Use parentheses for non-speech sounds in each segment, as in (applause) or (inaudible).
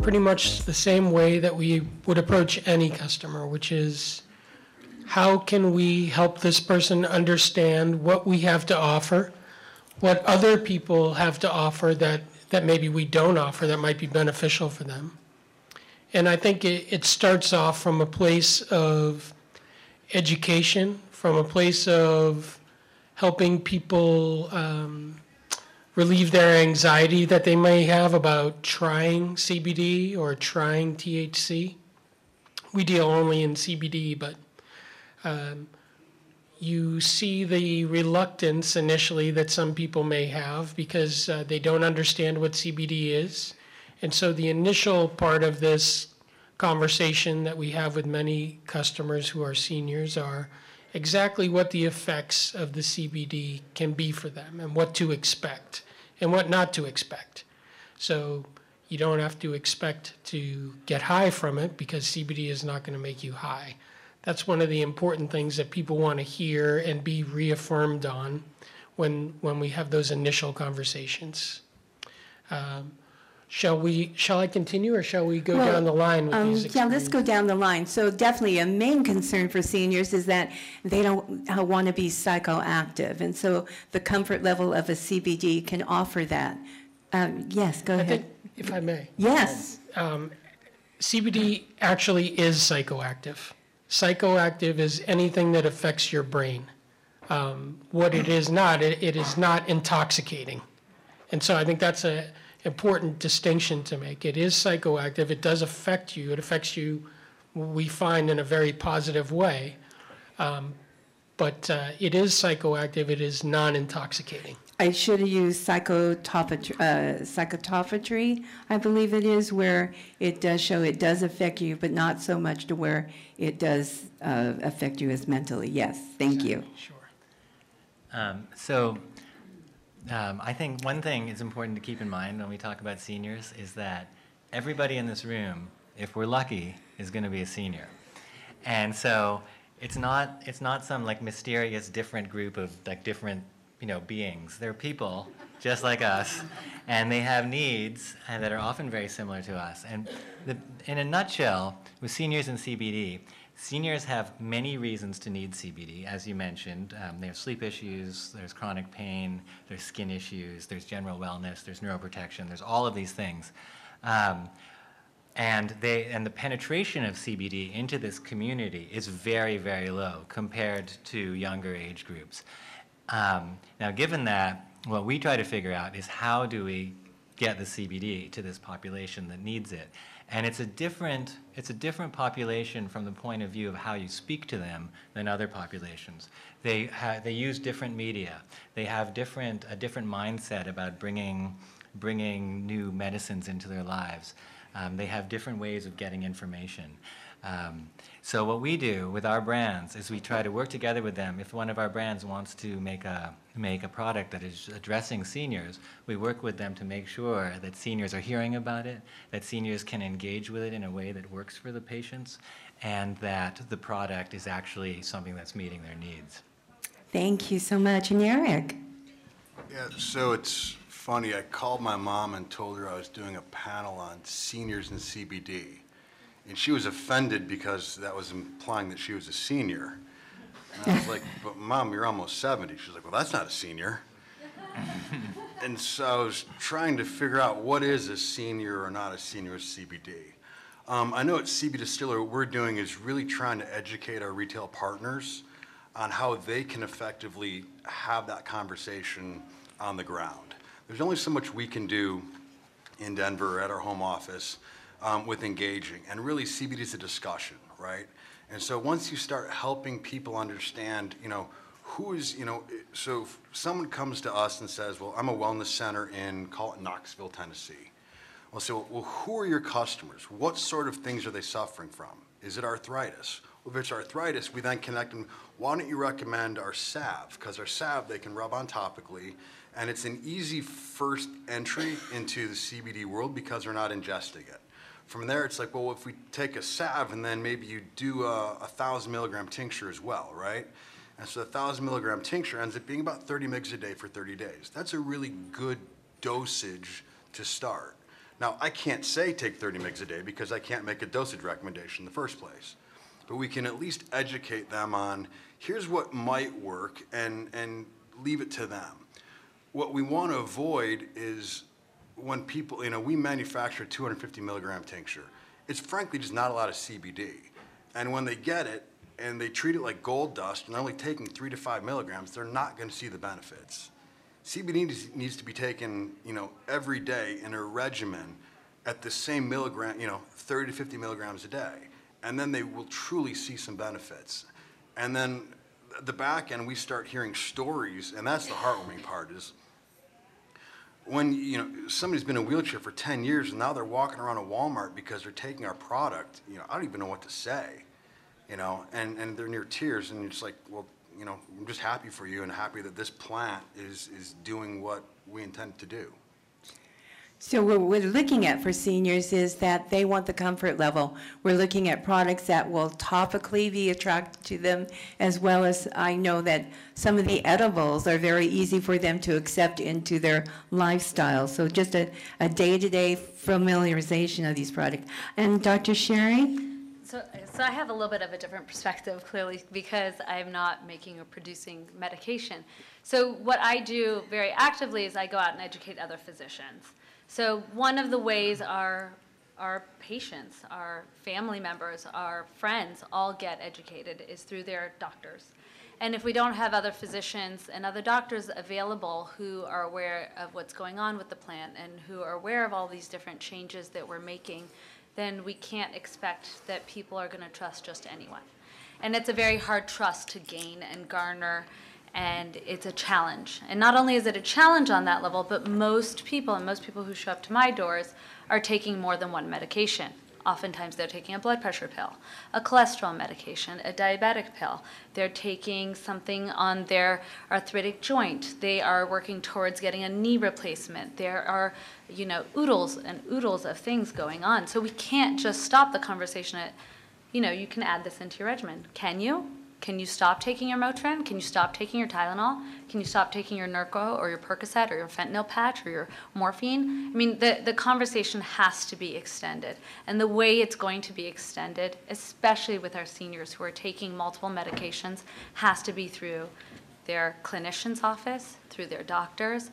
pretty much the same way that we would approach any customer, which is how can we help this person understand what we have to offer, what other people have to offer that, that maybe we don't offer that might be beneficial for them. And I think it, it starts off from a place of education, from a place of helping people um, relieve their anxiety that they may have about trying CBD or trying THC. We deal only in CBD, but um, you see the reluctance initially that some people may have because uh, they don't understand what CBD is. And so the initial part of this conversation that we have with many customers who are seniors are exactly what the effects of the CBD can be for them and what to expect and what not to expect. So you don't have to expect to get high from it because CBD is not going to make you high. That's one of the important things that people want to hear and be reaffirmed on when, when we have those initial conversations. Um, Shall we, shall I continue or shall we go Well, down the line with Um, these Yeah, let's go down the line. So definitely a main concern for seniors is that they don't want to be psychoactive. And so the comfort level of a CBD can offer that. Um, Yes, go I think, ahead. if I may. Yes, CBD actually is psychoactive. Psychoactive is anything that affects your brain. Um, What it is not, it it is not intoxicating. And so I think that's a important distinction to make. It is psychoactive, it does affect you, it affects you, we find, in a very positive way. Um, But uh, it is psychoactive, it is non-intoxicating. I should have used psychotopetry, uh, psychotopetry, I believe it is, where it does show it does affect you, but not so much to where it does uh, affect you as mentally. Yes, thank you. Sure. Um, so, um, I think one thing is important to keep in mind when we talk about seniors is that everybody in this room, if we're lucky, is going to be a senior. And so, it's not it's not some like mysterious different group of like different you know beings. They're people just like us, and they have needs that are often very similar to us. And the, in a nutshell, with seniors and CBD, Seniors have many reasons to need CBD, as you mentioned. Um, they have sleep issues, there's chronic pain, there's skin issues, there's general wellness, there's neuroprotection, there's all of these things. Um, and, they, and the penetration of CBD into this community is very, very low compared to younger age groups. Um, now, given that, what we try to figure out is how do we get the CBD to this population that needs it. And it's a different, it's a different population from the point of view of how you speak to them than other populations. They, ha- they use different media. They have different, a different mindset about bringing, bringing new medicines into their lives. Um, they have different ways of getting information. Um, so what we do with our brands is we try to work together with them. If one of our brands wants to make a make a product that is addressing seniors, we work with them to make sure that seniors are hearing about it, that seniors can engage with it in a way that works for the patients, and that the product is actually something that's meeting their needs. Thank you so much. And Eric? Yeah, so it's funny, I called my mom and told her I was doing a panel on seniors and CBD. And she was offended because that was implying that she was a senior. And I was like, (laughs) but mom, you're almost 70. She's like, well, that's not a senior. (laughs) And so I was trying to figure out what is a senior or not a senior with CBD. Um, I know at CBDistillery, what we're doing is really trying to educate our retail partners on how they can effectively have that conversation on the ground. There's only so much we can do in Denver at our home office um, with engaging, and really CBD is a discussion, right? And so once you start helping people understand, you know, who is, you know, so someone comes to us and says, well, I'm a wellness center in, call it Knoxville, Tennessee. We'll say, well, well, who are your customers? What sort of things are they suffering from? Is it arthritis? Well, if it's arthritis, we then connect them. Why don't you recommend our salve? Because our salve they can rub on topically, and it's an easy first entry into the CBD world because they're not ingesting it. From there, it's like, well, if we take a salve and then maybe you do a, a thousand milligram tincture as well, right? And so a thousand milligram tincture ends up being about 30 mgs a day for 30 days. That's a really good dosage to start. Now, I can't say take 30 mgs a day because I can't make a dosage recommendation in the first place. But we can at least educate them on, here's what might work and, and leave it to them. What we want to avoid is when people, you know, we manufacture a 250 milligram tincture. It's frankly just not a lot of CBD. And when they get it and they treat it like gold dust and they're only taking three to five milligrams, they're not going to see the benefits. CBD needs to be taken, you know, every day in a regimen at the same milligram, you know, 30 to 50 milligrams a day. And then they will truly see some benefits. And then the back end, we start hearing stories, and that's the heartwarming part is when, you know, somebody's been in a wheelchair for 10 years and now they're walking around a Walmart because they're taking our product, you know, I don't even know what to say, you know, and, and they're near tears and just like, well, you know, I'm just happy for you and happy that this plant is, is doing what we intend to do. So what we're looking at for seniors is that they want the comfort level. We're looking at products that will topically be attractive to them, as well as I know that some of the edibles are very easy for them to accept into their lifestyle. So just a, day-to-day familiarization of these products. And Dr. Sherry? So, so I have a little bit of a different perspective, clearly, because I'm not making or producing medication. So what I do very actively is I go out and educate other physicians. So one of the ways our our patients, our family members, our friends all get educated is through their doctors. And if we don't have other physicians and other doctors available who are aware of what's going on with the plant and who are aware of all these different changes that we're making, then we can't expect that people are going to trust just anyone. And it's a very hard trust to gain and garner, and it's a challenge. And not only is it a challenge on that level, but most people, and most people who show up to my doors, are taking more than one medication. Oftentimes, they're taking a blood pressure pill, a cholesterol medication, a diabetic pill. They're taking something on their arthritic joint. They are working towards getting a knee replacement. There are, you know, oodles and oodles of things going on. So we can't just stop the conversation at, you know, you can add this into your regimen. Can you? Can you stop taking your Motrin? Can you stop taking your Tylenol? Can you stop taking your Norco or your Percocet or your fentanyl patch or your morphine? I mean, the, the conversation has to be extended. And the way it's going to be extended, especially with our seniors who are taking multiple medications, has to be through their clinician's office, through their doctors.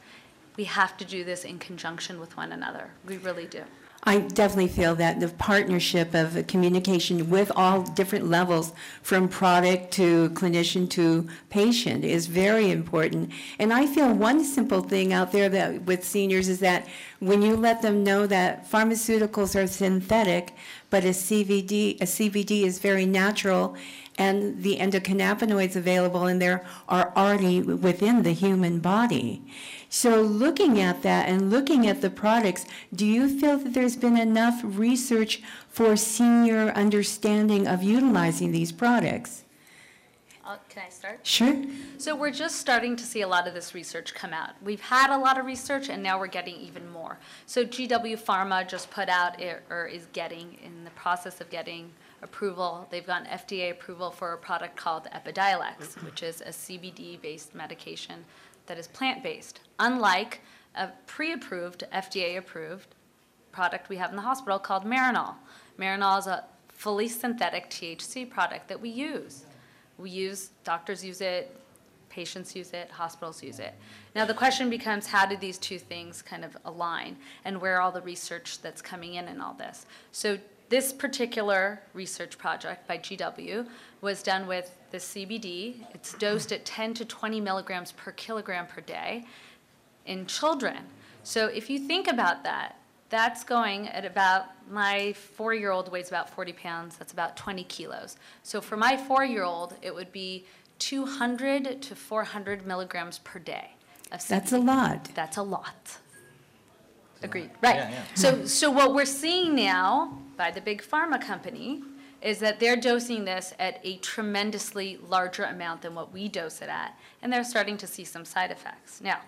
We have to do this in conjunction with one another. We really do. I definitely feel that the partnership of communication with all different levels, from product to clinician to patient, is very important. And I feel one simple thing out there that with seniors is that when you let them know that pharmaceuticals are synthetic, but a CBD, a CBD is very natural, and the endocannabinoids available in there are already within the human body. So looking at that and looking at the products, do you feel that there's been enough research for senior understanding of utilizing these products? Uh, can I start? Sure. So we're just starting to see a lot of this research come out. We've had a lot of research, and now we're getting even more. So GW Pharma just put out, or is getting, in the process of getting approval, they've gotten FDA approval for a product called Epidiolex, which is a CBD-based medication that is plant-based, unlike a pre-approved, FDA-approved product we have in the hospital called Marinol. Marinol is a fully synthetic THC product that we use. We use, doctors use it, patients use it, hospitals use it. Now the question becomes how do these two things kind of align and where all the research that's coming in and all this. So this particular research project by GW was done with the CBD. It's dosed at 10 to 20 milligrams per kilogram per day in children. So if you think about that, that's going at about, my four-year-old weighs about 40 pounds, that's about 20 kilos. So for my four-year-old, it would be 200 to 400 milligrams per day of CBD. That's a lot. That's a lot. Agreed, right. Yeah, yeah. So, so what we're seeing now by the big pharma company is that they're dosing this at a tremendously larger amount than what we dose it at, and they're starting to see some side effects. Now,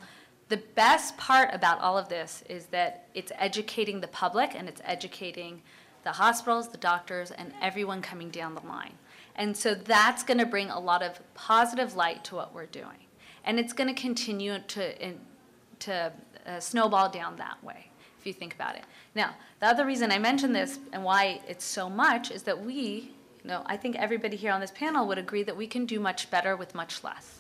the best part about all of this is that it's educating the public and it's educating the hospitals, the doctors, and everyone coming down the line. And so that's going to bring a lot of positive light to what we're doing. And it's going to continue to, in, to uh, snowball down that way. If you think about it. Now, the other reason I mention this and why it's so much is that we, you know, I think everybody here on this panel would agree that we can do much better with much less.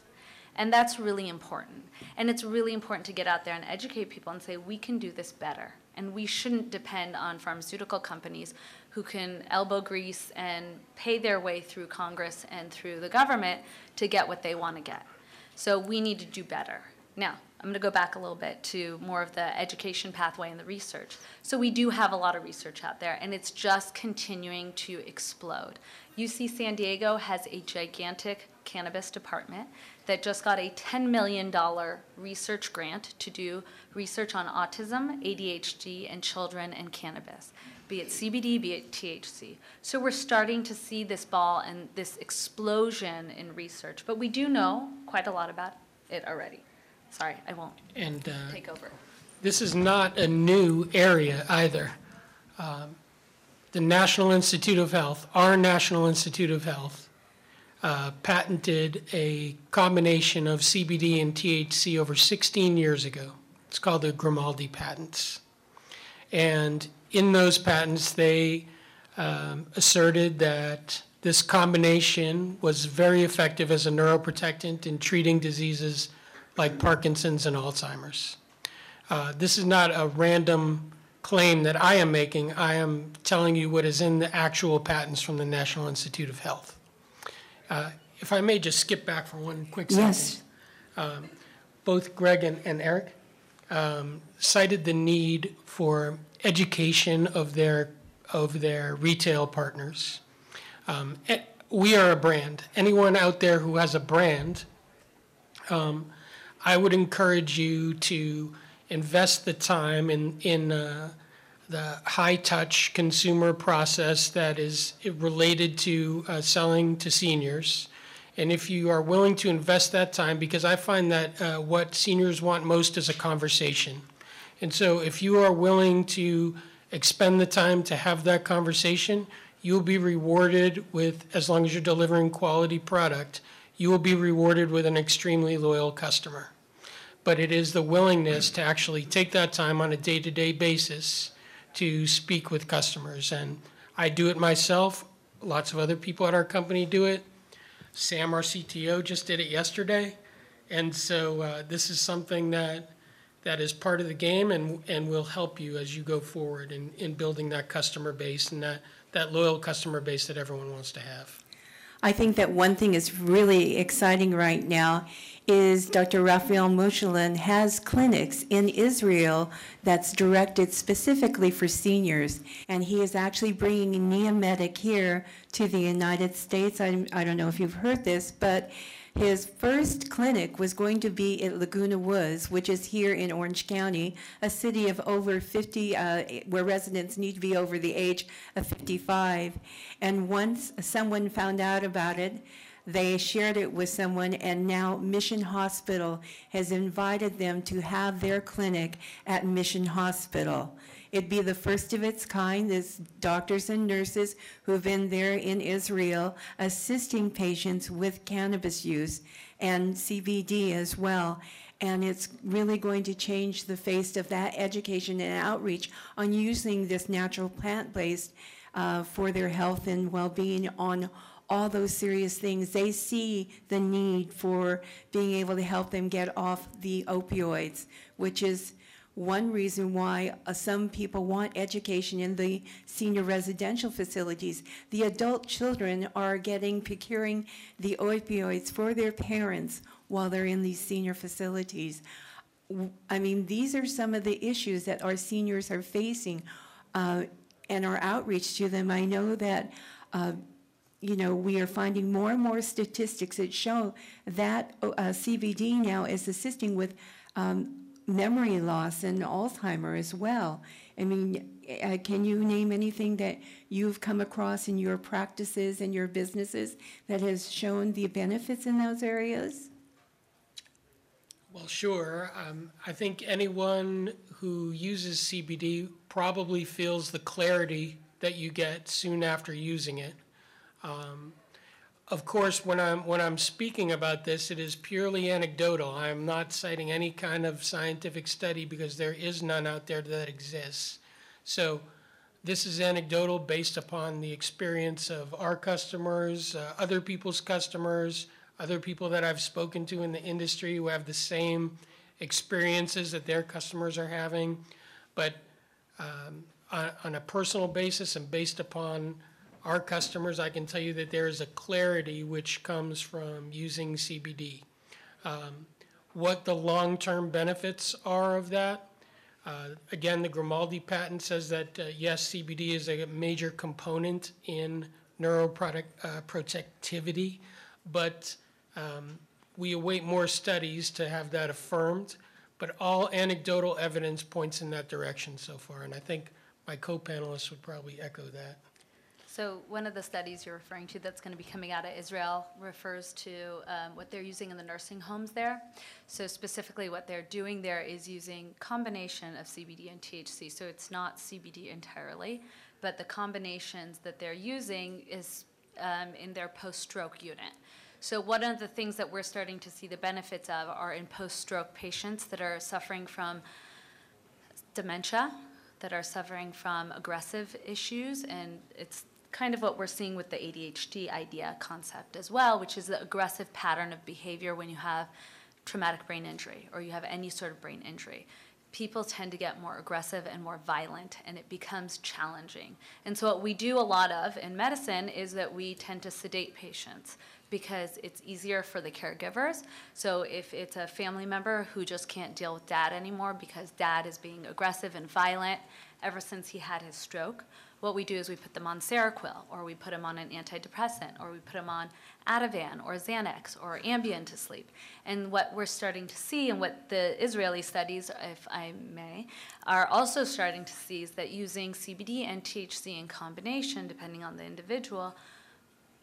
And that's really important. And it's really important to get out there and educate people and say, we can do this better. And we shouldn't depend on pharmaceutical companies who can elbow grease and pay their way through Congress and through the government to get what they want to get. So we need to do better. Now, I'm going to go back a little bit to more of the education pathway and the research. So we do have a lot of research out there, and it's just continuing to explode. UC San Diego has a gigantic cannabis department that just got a $10 million research grant to do research on autism, ADHD, and children and cannabis, be it CBD, be it THC. So we're starting to see this ball and this explosion in research, but we do know quite a lot about it already. Sorry, I won't And uh, take over. this is not a new area either. Um, The National Institute of Health, our National Institute of Health, uh, patented a combination of CBD and THC over 16 years ago. It's called the Grimaldi patents. And in those patents, they um, asserted that this combination was very effective as a neuroprotectant in treating diseases like Parkinson's and Alzheimer's. Uh, This is not a random claim that I am making. I am telling you what is in the actual patents from the National Institute of Health. Uh, If I may just skip back for one quick second. Yes. Both Greg and and Eric um, cited the need for education of their, of their retail partners. Um, eh, We are a brand. Anyone out there who has a brand, um, I would encourage you to invest the time in, in uh, the high-touch consumer process that is related to uh, selling to seniors. And if you are willing to invest that time, because I find that uh, what seniors want most is a conversation. And so if you are willing to expend the time to have that conversation, you'll be rewarded with, as long as you're delivering quality product, you will be rewarded with an extremely loyal customer. But it is the willingness to actually take that time on a day-to-day basis to speak with customers. And I do it myself, lots of other people at our company do it. Sam, our CTO, just did it yesterday. And so uh, this is something that, that is part of the game and, and will help you as you go forward in, in building that customer base and that, that loyal customer base that everyone wants to have. I think that one thing is really exciting right now is Dr. Raphael Mechoulam has clinics in Israel that's directed specifically for seniors. And he is actually bringing Neomedic here to the United States. I, I don't know if you've heard this, but his first clinic was going to be at Laguna Woods, which is here in Orange County, a city of over 50, uh, where residents need to be over the age of 55. And once someone found out about it, they shared it with someone, and now Mission Hospital has invited them to have their clinic at Mission Hospital. It'd be the first of its kind. There's doctors and nurses who've been there in Israel assisting patients with cannabis use and CBD as well. And it's really going to change the face of that education and outreach on using this natural plant-based uh, for their health and well-being on all those serious things. They see the need for being able to help them get off the opioids, which is one reason why uh, some people want education in the senior residential facilities. The adult children are getting, procuring the opioids for their parents while they're in these senior facilities. I mean, these are some of the issues that our seniors are facing uh, and our outreach to them. I know that uh, you know, we are finding more and more statistics that show that uh, CBD now is assisting with um, memory loss and Alzheimer as well. I mean, uh, can you name anything that you've come across in your practices and your businesses that has shown the benefits in those areas? Well, sure. Um, I think anyone who uses CBD probably feels the clarity that you get soon after using it. Um, Of course, when I'm, when I'm speaking about this, it is purely anecdotal. I am not citing any kind of scientific study because there is none out there that exists. So this is anecdotal based upon the experience of our customers, uh, other people's customers, other people that I've spoken to in the industry who have the same experiences that their customers are having. But um, on, on a personal basis and based upon our customers, I can tell you that there is a clarity which comes from using CBD. Um, What the long-term benefits are of that, uh, again, the Grimaldi patent says that, uh, yes, CBD is a major component in neuroprotectivity, uh, but um, we await more studies to have that affirmed. But all anecdotal evidence points in that direction so far, and I think my co-panelists would probably echo that. So one of the studies you're referring to that's going to be coming out of Israel refers to um, what they're using in the nursing homes there. So specifically, what they're doing there is using combination of CBD and THC. So it's not CBD entirely, but the combinations that they're using is um, in their post-stroke unit. So one of the things that we're starting to see the benefits of are in post-stroke patients that are suffering from dementia, that are suffering from aggressive issues, and it's kind of what we're seeing with the ADHD idea concept as well, which is the aggressive pattern of behavior when you have traumatic brain injury or you have any sort of brain injury. People tend to get more aggressive and more violent, and it becomes challenging. And so, what we do a lot of in medicine is that we tend to sedate patients because it's easier for the caregivers. So if it's a family member who just can't deal with dad anymore because dad is being aggressive and violent ever since he had his stroke, what we do is we put them on Seroquel, or we put them on an antidepressant, or we put them on Ativan, or Xanax, or Ambien to sleep. And what we're starting to see, and what the Israeli studies, if I may, are also starting to see is that using CBD and THC in combination, depending on the individual,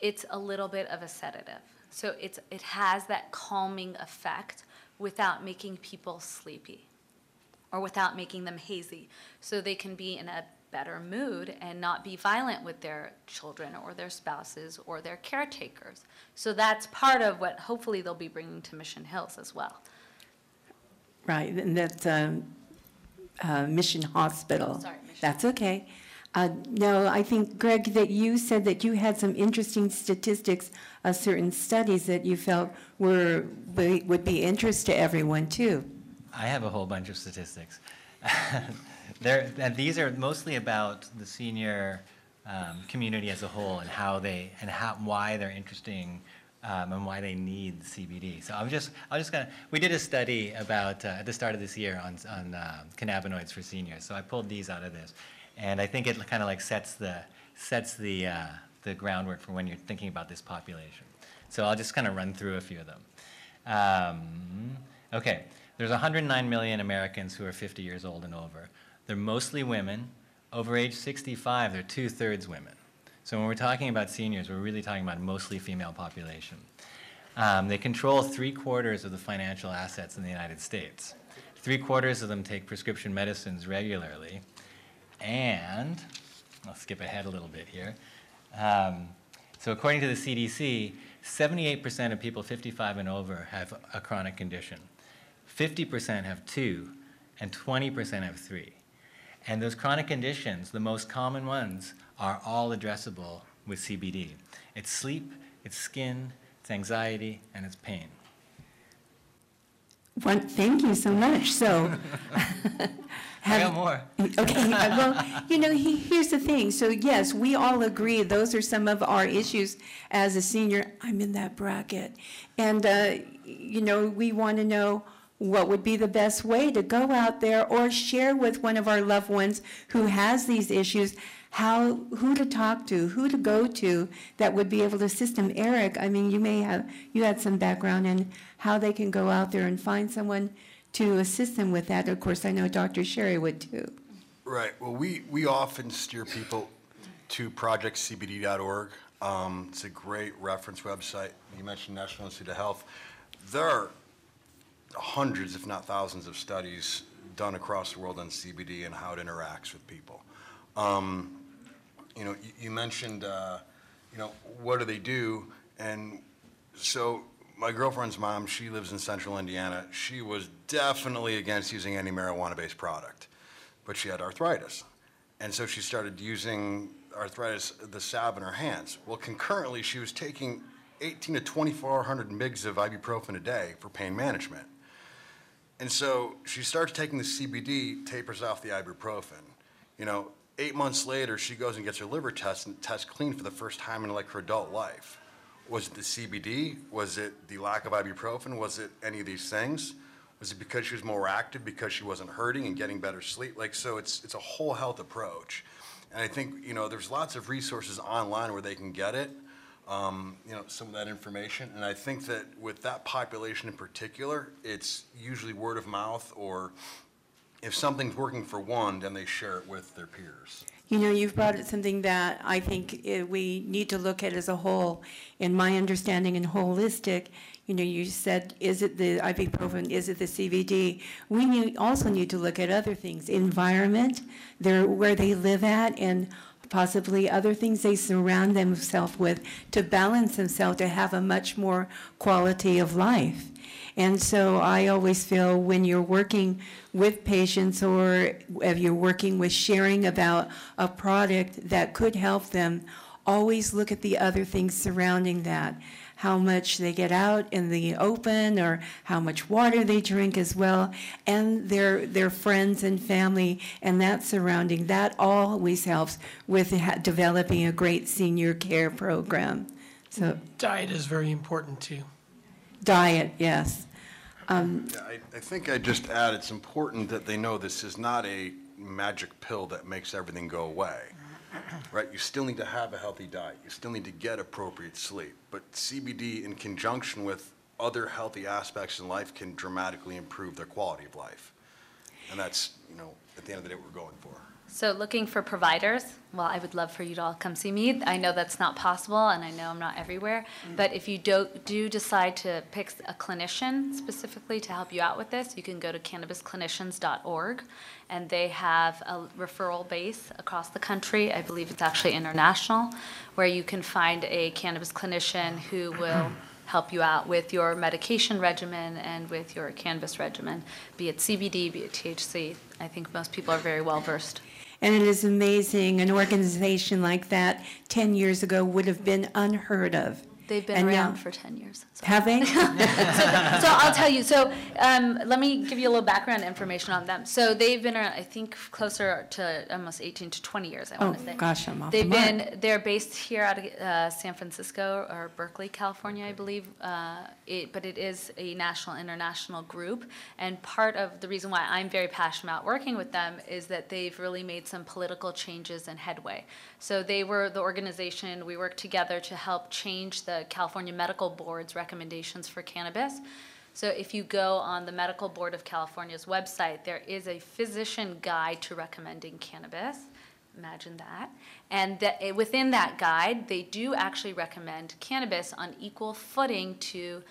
it's a little bit of a sedative. So it's, it has that calming effect without making people sleepy or without making them hazy. So they can be in a better mood and not be violent with their children or their spouses or their caretakers. So that's part of what hopefully they'll be bringing to Mission Hills as well. Right, and that's um, uh, Mission Hospital. Sorry, Mission. That's okay. Uh, No, I think, Greg, that you said that you had some interesting statistics of certain studies that you felt were, would be interest to everyone, too. I have a whole bunch of statistics. (laughs) There, and these are mostly about the senior um, community as a whole and how they and how why they're interesting um, and why they need CBD. So I'm just I'm just gonna we did a study about uh, at the start of this year on on uh, cannabinoids for seniors. So I pulled these out of this, and I think it kind of like sets the sets the uh, the groundwork for when you're thinking about this population. So I'll just kind of run through a few of them. Um, okay, there's 109 million Americans who are 50 years old and over. They're mostly women. Over age 65, they're two thirds women. So when we're talking about seniors, we're really talking about mostly female population. Um, they control three quarters of the financial assets in the United States. Three quarters of them take prescription medicines regularly. And, I'll skip ahead a little bit here. Um, so, according to the CDC, 78% of people 55 and over have a chronic condition, 50% have two, and 20% have three. And those chronic conditions, the most common ones, are all addressable with CBD. It's sleep, it's skin, it's anxiety, and it's pain. One, thank you so much. So, (laughs) (laughs) I have- got more. (laughs) Okay, well, you know, he, here's the thing. So yes, we all agree those are some of our issues as a senior. I'm in that bracket. And, uh, you know, we want to know what would be the best way to go out there or share with one of our loved ones who has these issues, how, who to talk to, who to go to that would be able to assist them. Eric, I mean, you may have, you had some background in how they can go out there and find someone to assist them with that. Of course, I know Dr. Sherry would too. Right, well, we, we often steer people to projectcbd.org. Um, It's a great reference website. You mentioned National Institute of Health. There hundreds, if not thousands, of studies done across the world on CBD and how it interacts with people. Um, You know, you- you mentioned, uh, you know, what do they do? And so my girlfriend's mom, she lives in central Indiana. She was definitely against using any marijuana-based product, but she had arthritis. And so she started using arthritis, the salve in her hands. Well, concurrently, she was taking 18 to 2,400 mgs of ibuprofen a day for pain management. And so she starts taking the CBD, tapers off the ibuprofen. You know, eight months later, she goes and gets her liver test and tests clean for the first time in like her adult life. Was it the CBD? Was it the lack of ibuprofen? Was it any of these things? Was it because she was more active, because she wasn't hurting and getting better sleep? Like, so it's, it's a whole health approach. And I think, you know, there's lots of resources online where they can get it, um, you know, some of that information. And I think that with that population in particular, it's usually word of mouth or if something's working for one, then they share it with their peers. You know, you've brought up something that I think eh, we need to look at as a whole. In my understanding and holistic, you know, you said, is it the ibuprofen, is it the CBD? We need, also need to look at other things, environment, their, where they live at, and possibly other things they surround themselves with to balance themselves to have a much more quality of life. And so I always feel when you're working with patients or if you're working with sharing about a product that could help them, always look at the other things surrounding that. How much they get out in the open or how much water they drink as well, and their, their friends and family and that surrounding. That always helps with developing a great senior care program. So Diet is very important too. diet, yes. Um, yeah, I, I think I just add, it's important that they know this is not a magic pill that makes everything go away. Right? You still need to have a healthy diet. You still need to get appropriate sleep. But CBD in conjunction with other healthy aspects in life can dramatically improve their quality of life. And that's, you know, at the end of the day, what we're going for. So looking for providers, well, I would love for you to all come see me. I know that's not possible, and I know I'm not everywhere. Mm. But if you do, do decide to pick a clinician specifically to help you out with this, you can go to cannabisclinicians.org, and they have a referral base across the country. I believe it's actually international, where you can find a cannabis clinician who will (clears throat) help you out with your medication regimen and with your cannabis regimen, be it CBD, be it THC. I think most people are very well versed. And it is amazing, an organization like that 10 years ago would have been unheard of. They've been And now- around for 10 years. so- Have they? (laughs) So I'll tell you, so um, let me give you a little background information on them. So they've been around, I think, closer to almost 18 to 20 years, I Oh, want to say. Oh, gosh, I'm off They've mark. been, they're based here out of uh, San Francisco or Berkeley, California, I believe. uh, it- But it is a national, international group. And part of the reason why I'm very passionate about working with them is that they've really made some political changes and headway. So they were the organization, we worked together to help change the California Medical Board's recommendations for cannabis. So if you go on the Medical Board of California's website, there is a physician guide to recommending cannabis. Imagine that. And that, eh, within that guide, they do actually recommend cannabis on equal footing to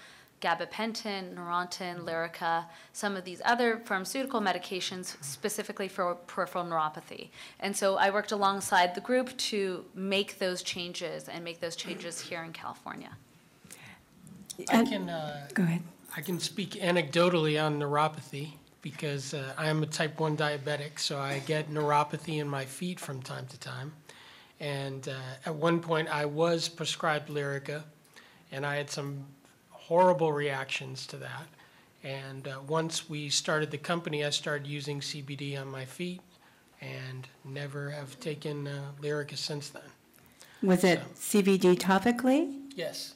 gabapentin, Neurontin, Lyrica, some of these other pharmaceutical medications specifically for peripheral neuropathy. And so I worked alongside the group to make those changes and make those changes here in California. I can, uh, Go ahead. I can speak anecdotally on neuropathy because uh, I am a type 1 diabetic, so I get neuropathy in my feet from time to time. And uh, at one point, I was prescribed Lyrica, and I had some horrible reactions to that. And uh, once we started the company, I started using CBD on my feet and never have taken uh, Lyrica since then. Was it CBD topically? Yes.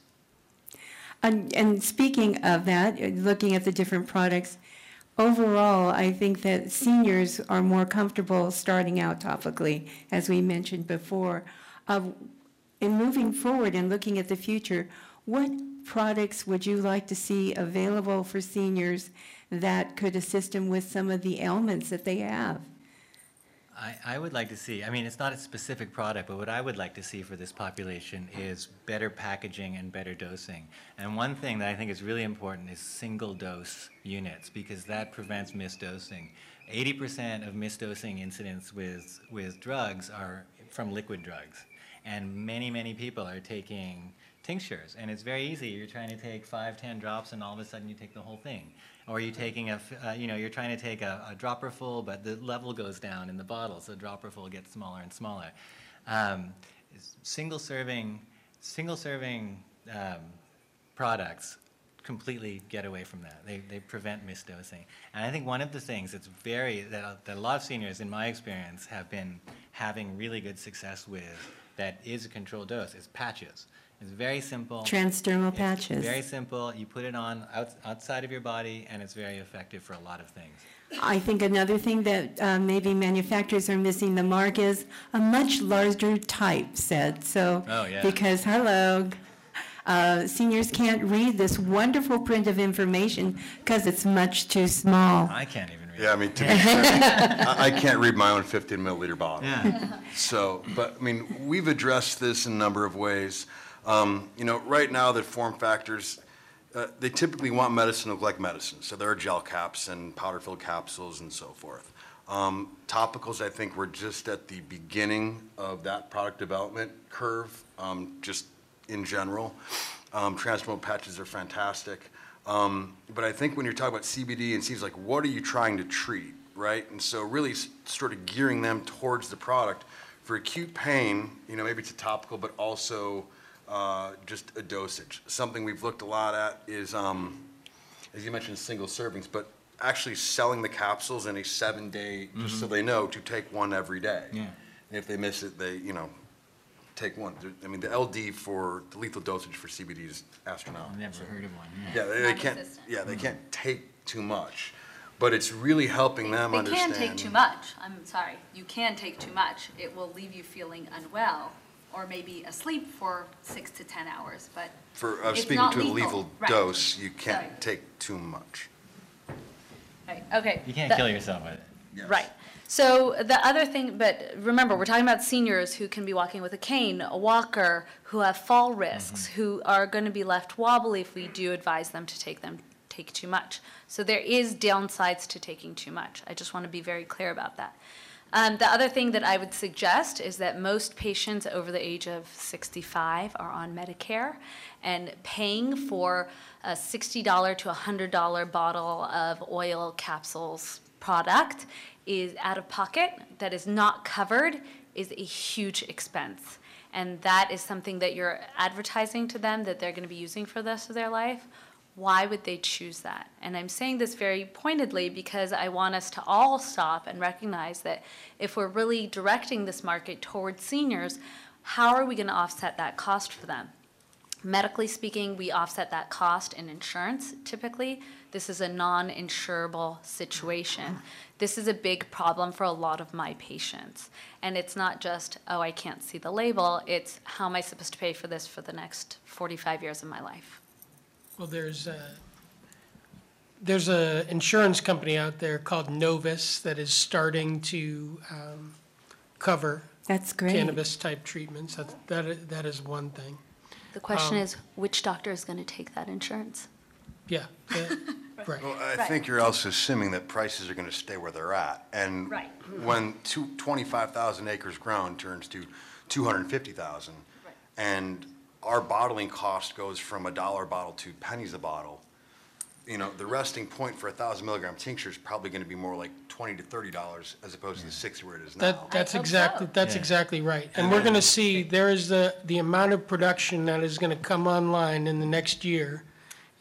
And, and speaking of that, uh, looking at the different products, overall, I think that seniors are more comfortable starting out topically, as we mentioned before. Uh, in moving forward and looking at the future, what products would you like to see available for seniors that could assist them with some of the ailments that they have? I, I would like to see, I mean, it's not a specific product, but what I would like to see for this population is better packaging and better dosing. And one thing that I think is really important is single-dose units, because that prevents misdosing. Eighty percent of misdosing incidents with, with drugs are from liquid drugs. And many, many people are taking tinctures, and it's very easy. You're trying to take five, ten drops, and all of a sudden you take the whole thing. Or you're taking a, uh, you know, you're trying to take a, a dropper full, but the level goes down in the bottle, so the dropper full gets smaller and smaller. Um, single serving, single serving um, products completely get away from that. They, they prevent misdosing. And I think one of the things that's very, that, that a lot of seniors, in my experience, have been having really good success with that is a controlled dose is patches. It's very simple. Transdermal It's patches. Very simple. You put it on out, outside of your body, and it's very effective for a lot of things. I think another thing that uh, maybe manufacturers are missing the mark is a much larger typeset, so. Oh, yeah. Because, hello, uh, seniors can't read this wonderful print of information because it's much too small. I can't even read. Yeah, I mean, to be (laughs) fair, I, I can't read my own 15 milliliter bottle. Yeah. So, but, I mean, we've addressed this in a number of ways. Um, You know, right now, the form factors, uh, they typically want medicine to look like medicine. So there are gel caps and powder-filled capsules and so forth. Um, Topicals, I think, we're just at the beginning of that product development curve, um, just in general. Um, Transdermal patches are fantastic. Um, But I think when you're talking about CBD, it seems like, what are you trying to treat, right? And so really sort of gearing them towards the product. For acute pain, you know, maybe it's a topical, but also uh, just a dosage. Something we've looked a lot at is, um, as you mentioned, single servings, but actually selling the capsules in a seven-day, just so they know, to take one every day. Yeah. And if they miss it, they, you know, take one. There- I mean, the LD for, the lethal dosage for CBD is astronomical. I've never heard of one. yeah. Yeah, they, they can't, Non-resistant. yeah, they can't take too much, but it's really helping them understand. They understand. can take too much, I'm sorry, you can take too much. It will leave you feeling unwell, or maybe asleep for six to 10 hours, but For, uh, it's speaking not to a lethal. lethal Right. dose, you can't take too much. Right, okay. You can't The- kill yourself with it. Yes. Right. So the other thing, but remember, we're talking about seniors who can be walking with a cane, a walker, who have fall risks, who are going to be left wobbly if we do advise them to take them, take too much. So there is downsides to taking too much. I just want to be very clear about that. Um, the other thing that I would suggest is that most patients over the age of 65 are on Medicare, and paying for a $60 to $100 bottle of oil capsules product is out of pocket, that is not covered, is a huge expense. And that is something that you're advertising to them that they're going to be using for the rest of their life. Why would they choose that? And I'm saying this very pointedly because I want us to all stop and recognize that if we're really directing this market towards seniors, how are we going to offset that cost for them? Medically speaking, we offset that cost in insurance typically. This is a non-insurable situation. This is a big problem for a lot of my patients. And it's not just, oh, I can't see the label, it's how am I supposed to pay for this for the next 45 years of my life? Well, there's a, there's a insurance company out there called Novus that is starting to um, cover That's great. cannabis-type treatments. That, that i- that is one thing. The question Um, is, which doctor is going to take that insurance? Yeah, yeah, (laughs) right. Well, I Right. think you're also assuming that prices are gonna stay where they're at. And Right. when two, 25,000 acres grown turns to 250,000, Right. and our bottling cost goes from a dollar a bottle to pennies a bottle, you know, the resting point for a 1,000 milligram tincture is probably gonna be more like 20 to 30 dollars as opposed to the 60 where it is now. That, that's hope exactly, so. that's Yeah. exactly right. And we're gonna see, there is the, the amount of production that is gonna come online in the next year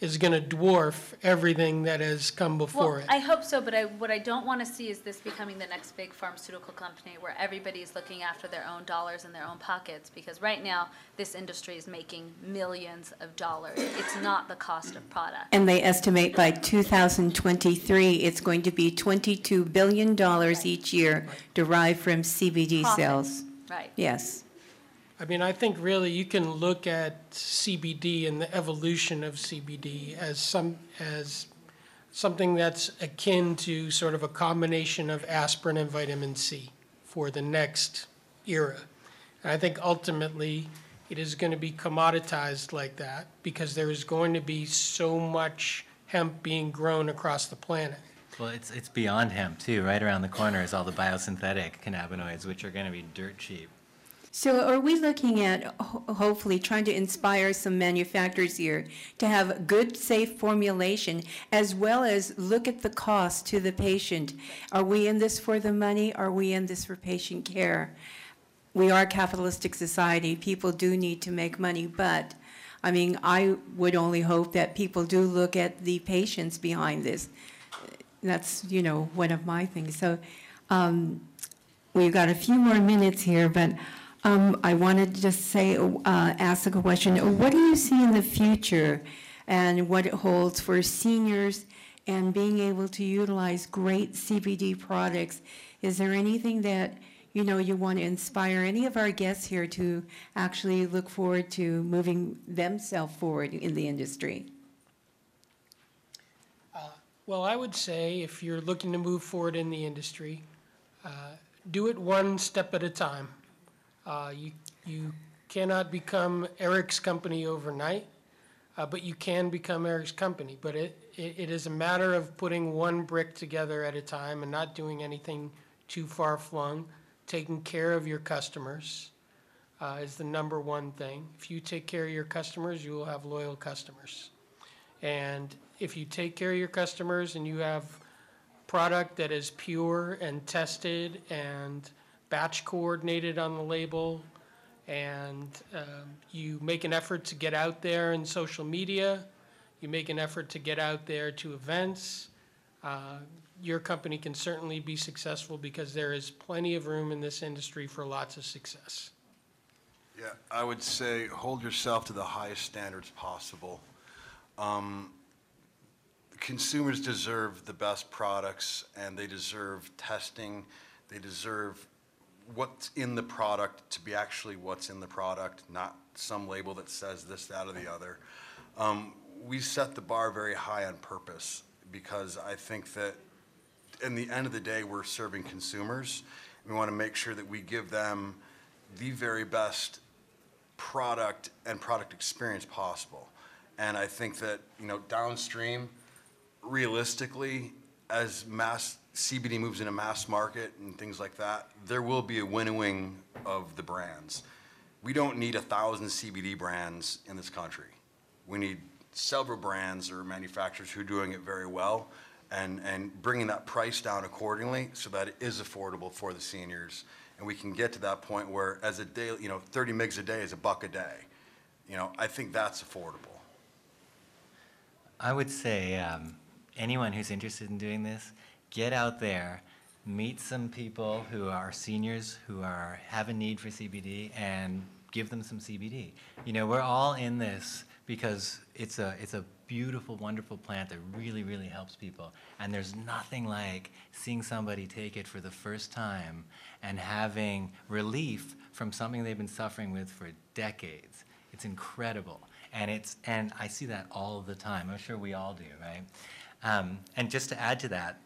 is gonna dwarf everything that has come before Well, it. I hope so, but I, what I don't want to see is this becoming the next big pharmaceutical company where everybody's looking after their own dollars in their own pockets, because right now, this industry is making millions of dollars. It's not the cost of product. And they estimate by 2023, it's going to be $22 billion each year derived from CBD Profit. sales. Right. Yes. I mean, I think really you can look at CBD and the evolution of CBD as some, as something that's akin to sort of a combination of aspirin and vitamin C for the next era. And I think ultimately, it is going to be commoditized like that because there is going to be so much hemp being grown across the planet. Well, it's, it's beyond hemp too. Right around the corner is all the biosynthetic cannabinoids, which are going to be dirt cheap. So are we looking at ho- hopefully trying to inspire some manufacturers here to have good, safe formulation as well as look at the cost to the patient? Are we in this for the money? Are we in this for patient care? We are a capitalistic society. People do need to make money, but I mean, I would only hope that people do look at the patients behind this. That's, you know, one of my things. So, um, We've got a few more minutes here, but um, I wanted to just say, uh, ask a question. What do you see in the future and what it holds for seniors and being able to utilize great CBD products? Is there anything that, you know, you want to inspire any of our guests here to actually look forward to moving themselves forward in the industry? Well, I would say if you're looking to move forward in the industry, uh, do it one step at a time. Uh, You, you cannot become Eric's company overnight, uh, but you can become Eric's company. But it, it it is a matter of putting one brick together at a time and not doing anything too far-flung. Taking care of your customers uh, is the number one thing. If you take care of your customers, you will have loyal customers. And if you take care of your customers and you have product that is pure and tested and batch coordinated on the label, and um, you make an effort to get out there in social media, you make an effort to get out there to events, uh, your company can certainly be successful because there is plenty of room in this industry for lots of success. Yeah, I would say hold yourself to the highest standards possible. Um, Consumers deserve the best products, and they deserve testing. They deserve what's in the product to be actually what's in the product, not some label that says this, that, or the other. Um, We set the bar very high on purpose, because I think that in the end of the day, we're serving consumers. We want to make sure that we give them the very best product and product experience possible. And I think that, you know, downstream, realistically, as mass, CBD moves into mass market and things like that, there will be a winnowing of the brands. We don't need a thousand CBD brands in this country. We need several brands or manufacturers who are doing it very well and, and bringing that price down accordingly so that it is affordable for the seniors. And we can get to that point where as a day, you know, 30 migs a day is a buck a day. You know, I think that's affordable. I would say um, anyone who's interested in doing this, get out there, meet some people who are seniors who are have a need for CBD, and give them some CBD. You know, we're all in this because it's a it's a beautiful, wonderful plant that really, really helps people. And there's nothing like seeing somebody take it for the first time and having relief from something they've been suffering with for decades. It's incredible. And it's and I see that all the time. I'm sure we all do, right? Um, and just to add to that,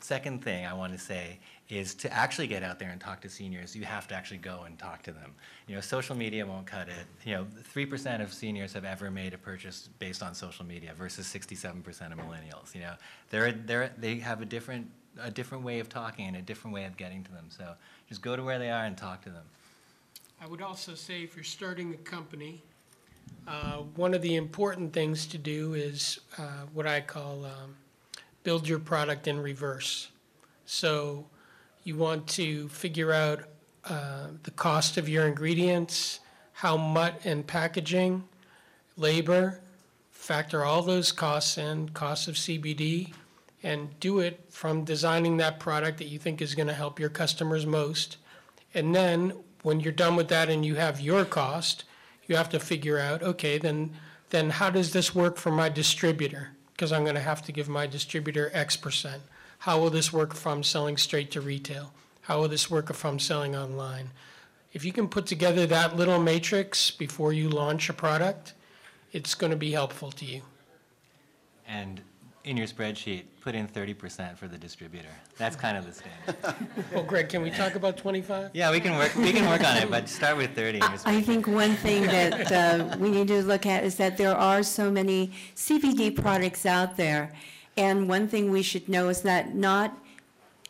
second thing I want to say is to actually get out there and talk to seniors, you have to actually go and talk to them. You know, social media won't cut it. You know, 3% of seniors have ever made a purchase based on social media versus 67% of millennials. You know, they're, they're, they have a different, a different way of talking and a different way of getting to them. So just go to where they are and talk to them. I would also say if you're starting a company, uh, one of the important things to do is uh, what I call um, build your product in reverse. So you want to figure out uh, the cost of your ingredients, how much and packaging, labor, factor all those costs in, costs of CBD, and do it from designing that product that you think is going to help your customers most. And then, when you're done with that and you have your cost, you have to figure out, okay, then, then how does this work for my distributor? Because I'm going to have to give my distributor X percent. How will this work I'm selling straight to retail? How will this work if I'm selling online? If you can put together that little matrix before you launch a product, it's going to be helpful to you. And in your spreadsheet, put in 30% for the distributor. That's kind of the standard. (laughs) Well, Greg, can we talk about 25? Yeah, we can work, we can work on it, but start with 30 in your I spreadsheet. think one thing that uh, we need to look at is that there are so many CBD products out there. And one thing we should know is that not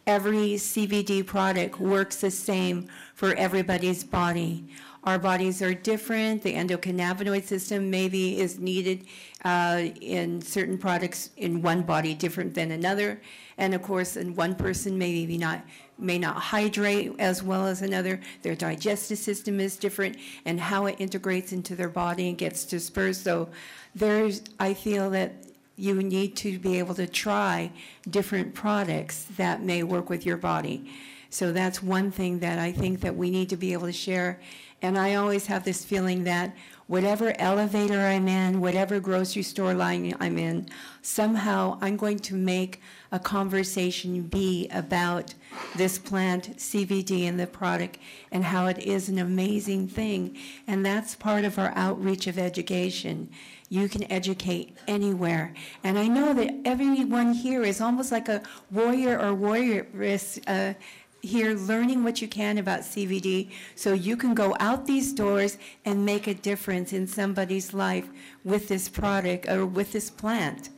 every CBD product works the same for everybody's body. Our bodies are different. The endocannabinoid system maybe is needed uh, in certain products in one body different than another. And of course, in one person maybe not may not hydrate as well as another. Their digestive system is different, and how it integrates into their body and gets dispersed. So, there's I feel that you need to be able to try different products that may work with your body. So that's one thing that I think that we need to be able to share. And I always have this feeling that whatever elevator I'm in, whatever grocery store line I'm in, somehow I'm going to make a conversation be about this plant, CBD, and the product, and how it is an amazing thing. And that's part of our outreach of education. You can educate anywhere. And I know that everyone here is almost like a warrior or warrioress uh, here learning what you can about CBD so you can go out these doors and make a difference in somebody's life with this product or with this plant.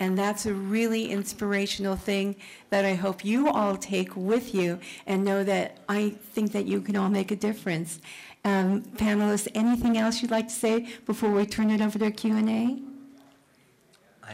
And that's a really inspirational thing that I hope you all take with you and know that I think that you can all make a difference. Um, panelists, anything else you'd like to say before we turn it over to Q&A?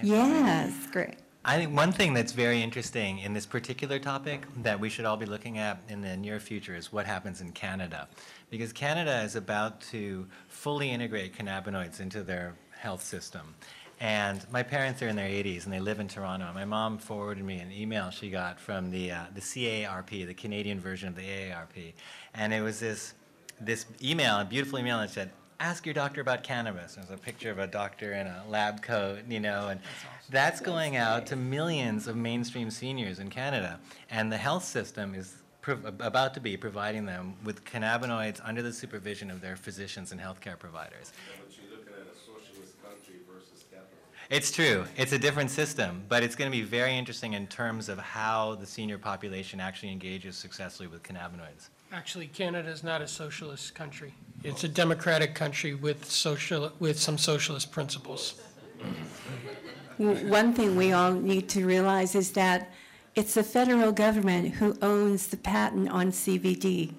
Yes, great. I think one thing that's very interesting in this particular topic that we should all be looking at in the near future is what happens in Canada. Because Canada is about to fully integrate cannabinoids into their health system. And my parents are in their 80s and they live in Toronto. My mom forwarded me an email she got from the, uh, the CARP, the Canadian version of the AARP. And it was this, this email, a beautiful email that said, ask your doctor about cannabis. There's a picture of a doctor in a lab coat, you know, and that's going out to millions of mainstream seniors in Canada. And the health system is prov- about to be providing them with cannabinoids under the supervision of their physicians and healthcare providers. But you're looking at a socialist country versus capital. It's true. It's a different system, but it's going to be very interesting in terms of how the senior population actually engages successfully with cannabinoids. Actually, Canada is not a socialist country. It's a democratic country with social, with some socialist principles. One thing we all need to realize is that it's the federal government who owns the patent on CBD.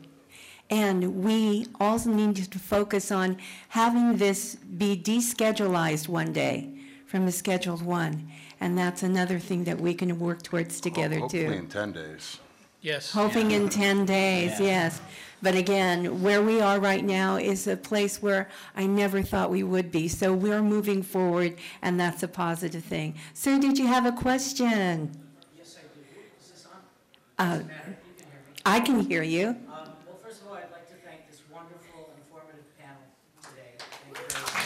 And we also need to focus on having this be deschedulized one day from the Scheduled One. And that's another thing that we can work towards together Hopefully too. in 10 days. Yes. Hoping in 10 days, Yeah. yes. But again, where we are right now is a place where I never thought we would be. So we're moving forward, and that's a positive thing. Sir, did you have a question? Yes, I do. Is this on? Uh, Doesn't you can hear me. I can hear you. Um, Well, first of all, I'd like to thank this wonderful, informative panel today. Thank you very much.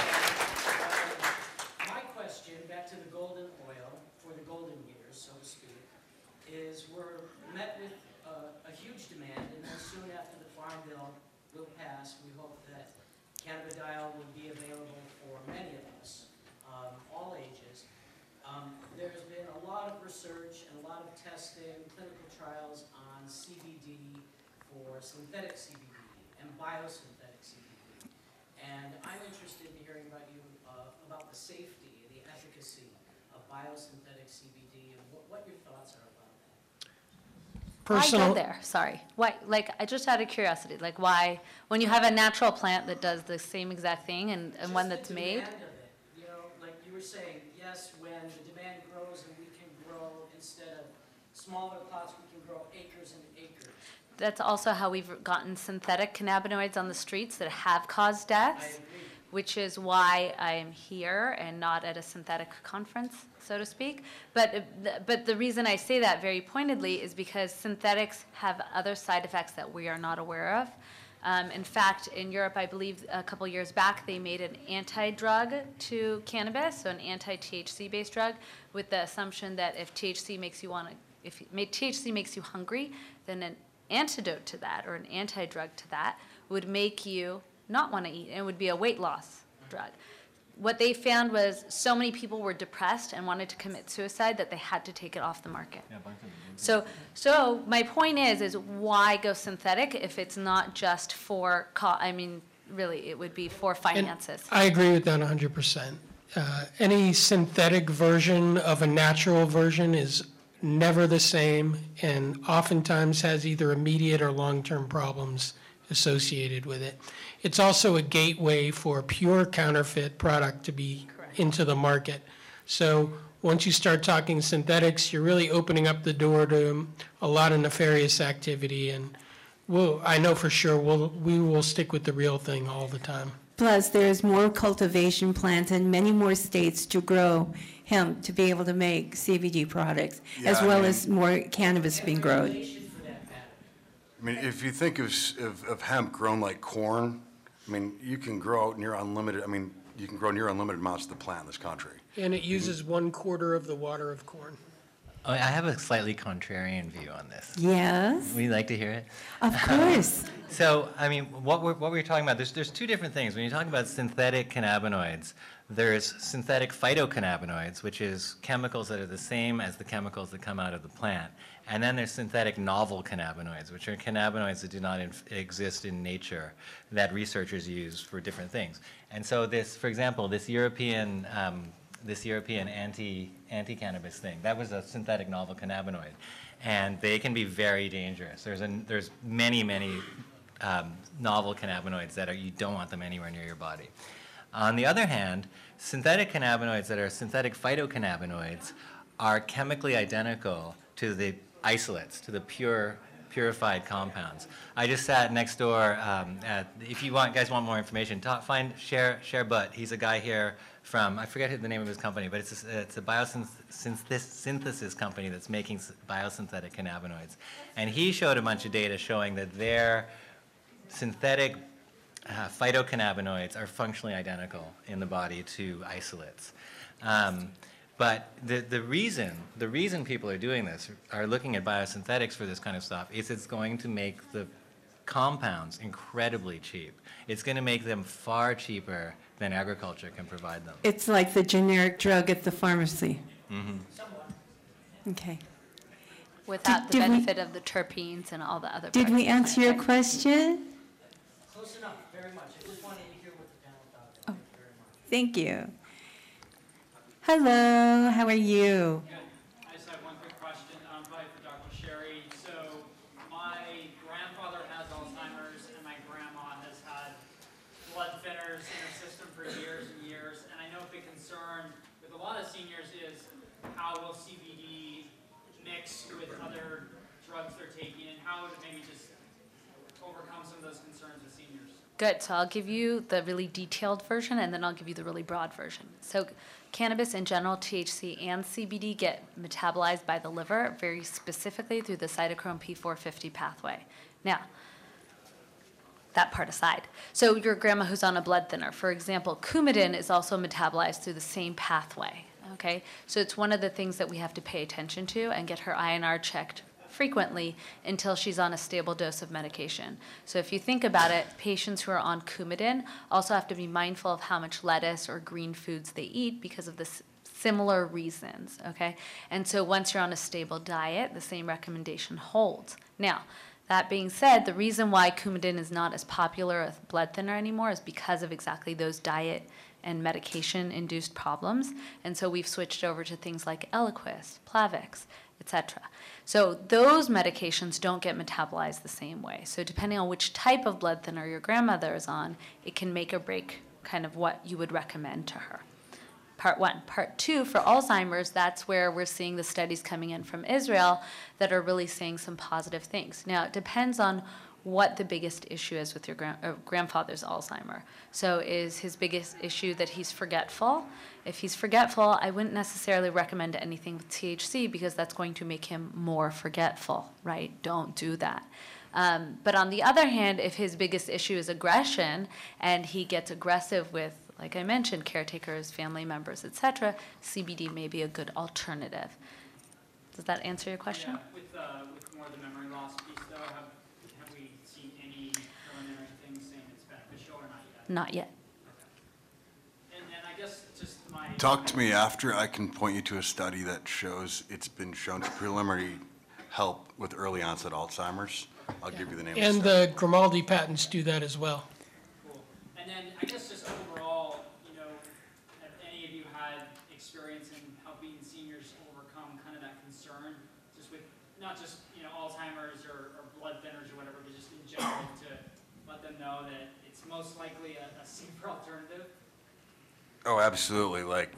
And, uh, My question, back to the golden oil, for the golden years, so to speak, is we're met with uh, a huge demand, and then soon after the Farm Bill will pass, we hope that cannabidiol will be available for many of us, um, all ages. Um, There's been a lot of research and a lot of testing, clinical trials on CBD for synthetic CBD and biosynthetic CBD. And I'm interested in hearing about you, uh, about the safety and the efficacy of biosynthetic CBD and what, what your thoughts are about that. Why Personal, go there? Sorry. Why, like, I just out of curiosity, like why, when you have a natural plant that does the same exact thing and, and one that's the made? of it, you know, like you were saying, yes, when the demand grows and we can grow, instead of smaller plots, we can grow acres and acres. That's also how we've gotten synthetic cannabinoids on the streets that have caused deaths, which is why I am here and not at a synthetic conference, so to speak. But, but the reason I say that very pointedly is because synthetics have other side effects that we are not aware of. Um, in fact, in Europe, I believe a couple years back, they made an anti-drug to cannabis, so an anti-THC based drug, with the assumption that if THC makes you want to, if THC makes you hungry, then an antidote to that or an anti-drug to that would make you not want to eat. and It would be a weight loss drug. What they found was so many people were depressed and wanted to commit suicide that they had to take it off the market. So, so my point is, is why go synthetic if it's not just for, co- I mean, really, it would be for and finances. I agree with that 100%. Uh, Any synthetic version of a natural version is never the same, and oftentimes has either immediate or long-term problems associated with it. It's also a gateway for pure counterfeit product to be Correct. into the market. So once you start talking synthetics, you're really opening up the door to a lot of nefarious activity, and we'll, I know for sure, we'll, we will stick with the real thing all the time. Plus, there's more cultivation plants in many more states to grow hemp to be able to make CBD products, as Yeah, I well mean- as more cannabis being grown. Regulation for that matter. I mean, if you think of, s- of, of hemp grown like corn, I mean, you can grow near unlimited, I mean, you can grow near unlimited amounts of the plant in this country. And it uses one quarter of the water of corn. Oh, I have a slightly contrarian view on this. Yes, Would you like to hear it? of course. (laughs) So, I mean, what we're, what we're talking about, there's, there's two different things. When you talk about synthetic cannabinoids, there's synthetic phytocannabinoids, which is chemicals that are the same as the chemicals that come out of the plant. And then there's synthetic novel cannabinoids, which are cannabinoids that do not exist in nature that researchers use for different things. And so this, for example, this European, um, this European anti, anti-cannabis thing, that was a synthetic novel cannabinoid. And they can be very dangerous. There's, a, there's many, many um, novel cannabinoids that are, you don't want them anywhere near your body. On the other hand, synthetic cannabinoids that are synthetic phytocannabinoids are chemically identical to the isolates, to the pure purified compounds. I just sat next door. Um, at, if you want, guys want more information, talk, find Cher Cher Butt. He's a guy here from I forget the name of his company, but it's a, it's a biosynthesis company that's making biosynthetic cannabinoids, and he showed a bunch of data showing that their synthetic uh, phytocannabinoids are functionally identical in the body to isolates. Um, but the, the reason the reason people are doing this are looking at biosynthetics for this kind of stuff is it's going to make the compounds incredibly cheap. It's going to make them far cheaper than agriculture can provide them. It's like the generic drug at the pharmacy. Somewhat. Okay. Without the did we- benefit of the terpenes and all the other. Did we answer your plant. question? Close enough, very much. I just wanted to hear what the panel thought. Thank you very much. Thank you. Hello, how are you? Good. I just have one quick question, um, probably for Dr. Sherry. So my grandfather has Alzheimer's and my grandma has had blood thinners in her system for years and years. And I know a big concern with a lot of seniors is how will CBD mix with other drugs they're taking and how would it maybe just overcome some of those concerns with seniors? Good. So I'll give you the really detailed version and then I'll give you the really broad version. So cannabis in general, THC and CBD get metabolized by the liver very specifically through the cytochrome P450 pathway. Now, that part aside. So your grandma who's on a blood thinner, for example, Coumadin is also metabolized through the same pathway. Okay, so it's one of the things that we have to pay attention to and get her INR checked frequently until she's on a stable dose of medication. So if you think about it, patients who are on Coumadin also have to be mindful of how much lettuce or green foods they eat because of this similar reasons, okay? And so once you're on a stable diet, the same recommendation holds. Now, that being said, the reason why Coumadin is not as popular as blood thinner anymore is because of exactly those diet and medication-induced problems. And so we've switched over to things like Eliquis, Plavix, etc. So those medications don't get metabolized the same way. So depending on which type of blood thinner your grandmother is on, it can make or break kind of what you would recommend to her part one. Part two, for Alzheimer's, that's where we're seeing the studies coming in from Israel that are really saying some positive things. Now, it depends on what the biggest issue is with your uh, grandfather's Alzheimer. So, is his biggest issue that he's forgetful? If he's forgetful, I wouldn't necessarily recommend anything with THC because that's going to make him more forgetful, right? Don't do that. Um, but on the other hand, if his biggest issue is aggression and he gets aggressive with, like I mentioned, caretakers, family members, etc., CBD may be a good alternative. Does that answer your question? Yeah, with, uh, with more of the memory loss piece though, have, have we seen any preliminary things saying it's beneficial or not yet? Not. And I guess just my. Talk to me after, I can point you to a study that shows it's been shown to preliminary help with early onset Alzheimer's. I'll give you the name of the And the Grimaldi patents do that as well. Cool. And then I guess just overall, you know, have any of you had experience in helping seniors overcome kind of that concern just, you know, Alzheimer's or, or blood thinners or whatever, but just in general to let them know that it's most likely a, a safer alternative? Oh, absolutely, like,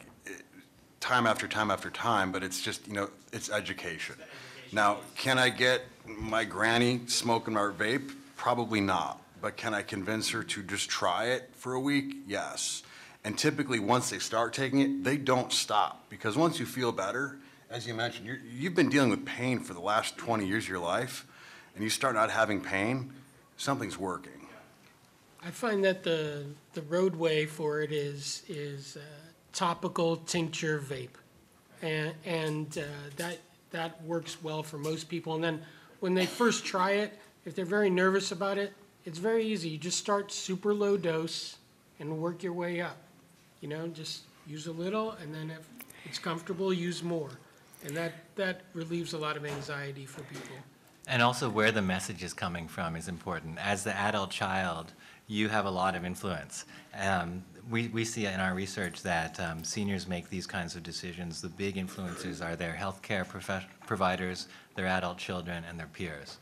time after time after time, but it's just, you know, it's education. Education Now, piece. can I get my granny smoking our vape? Probably not. But can I convince her to just try it for a week? Yes. And typically, once they start taking it, they don't stop. Because once you feel better, as you mentioned, you're, you've been dealing with pain for the last 20 years of your life, and you start not having pain, something's working. I find that the, the roadway for it is, is uh, topical tincture vape. And, and uh, that, that works well for most people. And then when they first try it, if they're very nervous about it, it's very easy. You just start super low dose and work your way up. You know, just use a little, and then if it's comfortable, use more. And that, that relieves a lot of anxiety for people. And also where the message is coming from is important. As the adult child, you have a lot of influence. Um, we, we see in our research that um, seniors make these kinds of decisions. The big influences are their healthcare providers, their adult children, and their peers.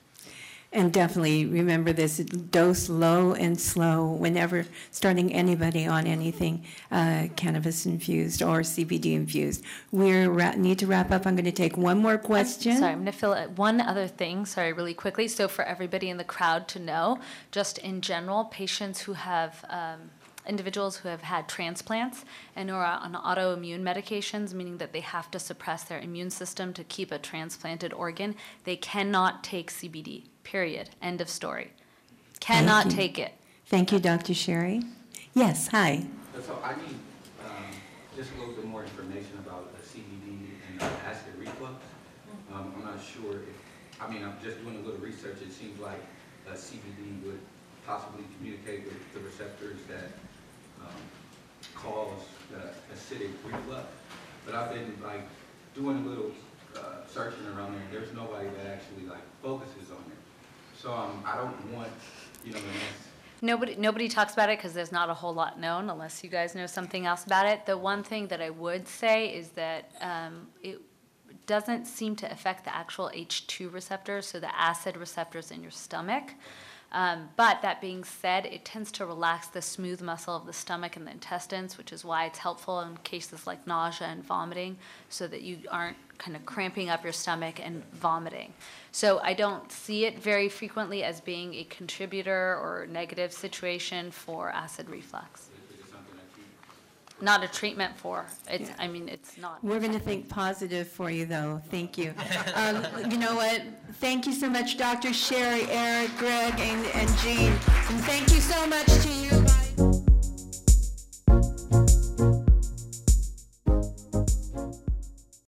And definitely remember this, dose low and slow whenever starting anybody on anything uh, cannabis infused or CBD infused. We ra- need to wrap up. I'm going to take one more question. Sorry, I'm going to fill out one other thing, sorry, really quickly. So for everybody in the crowd to know, just in general, patients who have, um, individuals who have had transplants and who are on autoimmune medications, meaning that they have to suppress their immune system to keep a transplanted organ, they cannot take CBD, period. End of story. Cannot take it. Thank you, Dr. Sherry. Yes, hi. So I need um, just a little bit more information about the CBD and uh, acid reflux. Um, I'm not sure if, I mean, I'm just doing a little research. It seems like uh, CBD would possibly communicate with the receptors that um, cause the acidic reflux. But I've been like doing a little uh, searching around there. There's nobody that actually like focuses on it. So um, I don't want, you know, Nobody, nobody talks about it because there's not a whole lot known unless you guys know something else about it. The one thing that I would say is that um, it doesn't seem to affect the actual H2 receptors, so the acid receptors in your stomach. Um, but that being said, it tends to relax the smooth muscle of the stomach and the intestines, which is why it's helpful in cases like nausea and vomiting, so that you aren't kind of cramping up your stomach and vomiting. So I don't see it very frequently as being a contributor or negative situation for acid reflux. Is it something that you Not a treatment for. It's, I mean, it's not. We're going to think positive for you, though. Thank you. Um, You know what? Thank you so much, Dr. Sherry, Eric, Greg, and and Jean. And thank you so much to you.